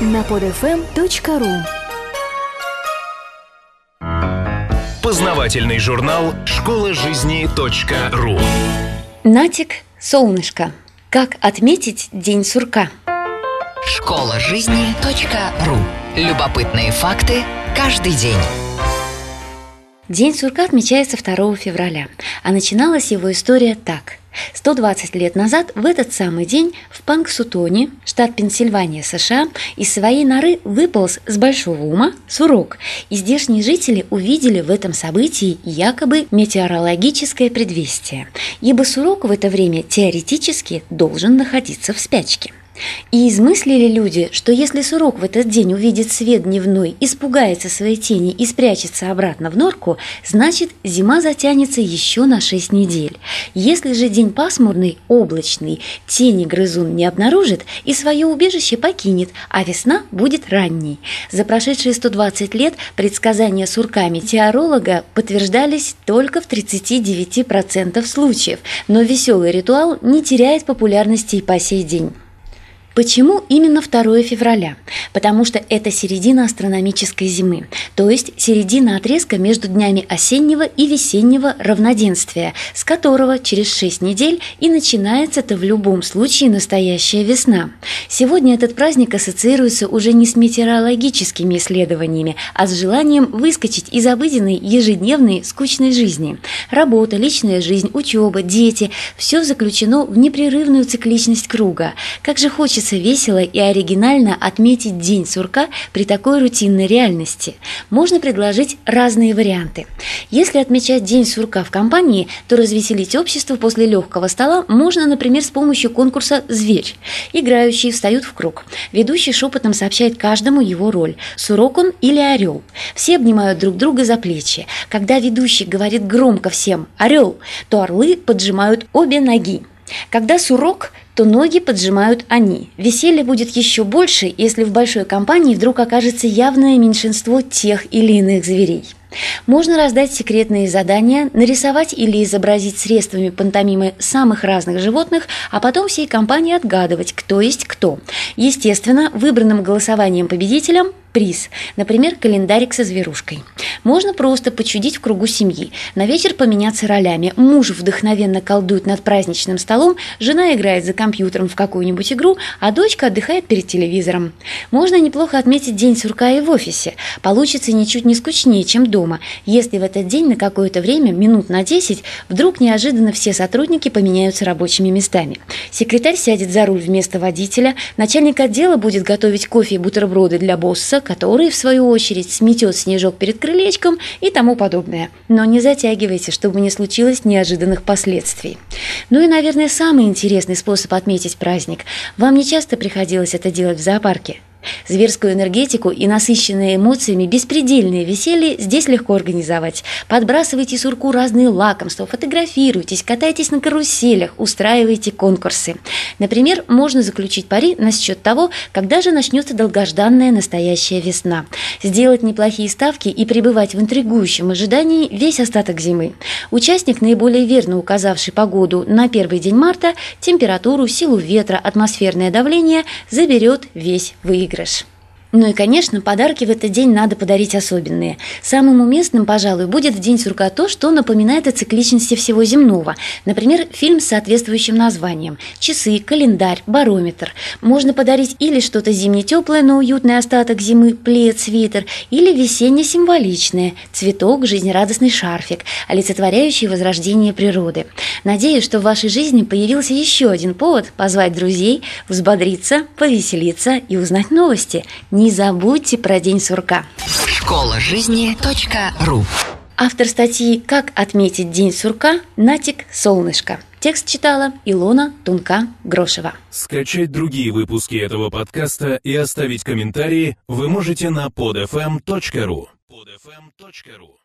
на podfm.ru Познавательный журнал «Школа жизни .ру» Натик, солнышко. Как отметить День сурка? Школа жизни .ру. Любопытные факты каждый день. День сурка отмечается 2 февраля, а начиналась его история так. 120 лет назад в этот самый день в Панксутоне, штат Пенсильвания, США, из своей норы выполз с большого ума сурок, и здешние жители увидели в этом событии якобы метеорологическое предвестие, ибо сурок в это время теоретически должен находиться в спячке. И измыслили люди, что если сурок в этот день увидит свет дневной, испугается своей тени и спрячется обратно в норку, значит зима затянется еще на 6 недель. Если же день пасмурный, облачный, тени грызун не обнаружит и свое убежище покинет, а весна будет ранней. За прошедшие 120 лет предсказания сурка метеоролога подтверждались только в 39% случаев, но веселый ритуал не теряет популярности и по сей день. Почему именно 2 февраля? Потому что это середина астрономической зимы, то есть середина отрезка между днями осеннего и весеннего равноденствия, с которого через 6 недель и начинается-то в любом случае настоящая весна. Сегодня этот праздник ассоциируется уже не с метеорологическими исследованиями, а с желанием выскочить из обыденной ежедневной скучной жизни. Работа, личная жизнь, учеба, дети – все заключено в непрерывную цикличность круга. Как же хочется хочется весело и оригинально отметить День сурка при такой рутинной реальности. Можно предложить разные варианты. Если отмечать День сурка в компании, то развеселить общество после легкого стола можно, например, с помощью конкурса «Зверь». Играющие встают в круг. Ведущий шепотом сообщает каждому его роль – сурок он или орел. Все обнимают друг друга за плечи. Когда ведущий говорит громко всем «Орел», то орлы поджимают обе ноги. Когда сурок, то ноги поджимают они. Веселье будет еще больше, если в большой компании вдруг окажется явное меньшинство тех или иных зверей. Можно раздать секретные задания, нарисовать или изобразить средствами пантомимы самых разных животных, а потом всей компании отгадывать, кто есть кто. Естественно, выбранным голосованием победителям приз, например, календарик со зверушкой. Можно просто почудить в кругу семьи, на вечер поменяться ролями. Муж вдохновенно колдует над праздничным столом, жена играет за компьютером в какую-нибудь игру, а дочка отдыхает перед телевизором. Можно неплохо отметить день сурка и в офисе. Получится ничуть не скучнее, чем дома, если в этот день на какое-то время, минут на 10, вдруг неожиданно все сотрудники поменяются рабочими местами. Секретарь сядет за руль вместо водителя, начальник отдела будет готовить кофе и бутерброды для босса, который, в свою очередь, сметет снежок перед крылечком и тому подобное. Но не затягивайте, чтобы не случилось неожиданных последствий. Ну и, наверное, самый интересный способ отметить праздник. Вам не часто приходилось это делать в зоопарке? Зверскую энергетику и насыщенные эмоциями беспредельное веселье здесь легко организовать. Подбрасывайте сурку разные лакомства, фотографируйтесь, катайтесь на каруселях, устраивайте конкурсы. Например, можно заключить пари на счет того, когда же начнется долгожданная настоящая весна. Сделать неплохие ставки и пребывать в интригующем ожидании весь остаток зимы. Участник, наиболее верно указавший погоду на первый день марта, температуру, силу ветра, атмосферное давление, заберет весь выигрыш выигрыш. Ну и, конечно, подарки в этот день надо подарить особенные. Самым уместным, пожалуй, будет в День сурка то, что напоминает о цикличности всего земного. Например, фильм с соответствующим названием. Часы, календарь, барометр. Можно подарить или что-то зимне-теплое, но уютный остаток зимы, плед, свитер, или весенне-символичное, цветок, жизнерадостный шарфик, олицетворяющий возрождение природы. Надеюсь, что в вашей жизни появился еще один повод позвать друзей, взбодриться, повеселиться и узнать новости – не забудьте про День сурка. Школа жизни .ру Автор статьи «Как отметить День сурка» Натик Солнышко. Текст читала Илона Тунка-Грошева. Скачать другие выпуски этого подкаста и оставить комментарии вы можете на podfm.ru. podfm.ru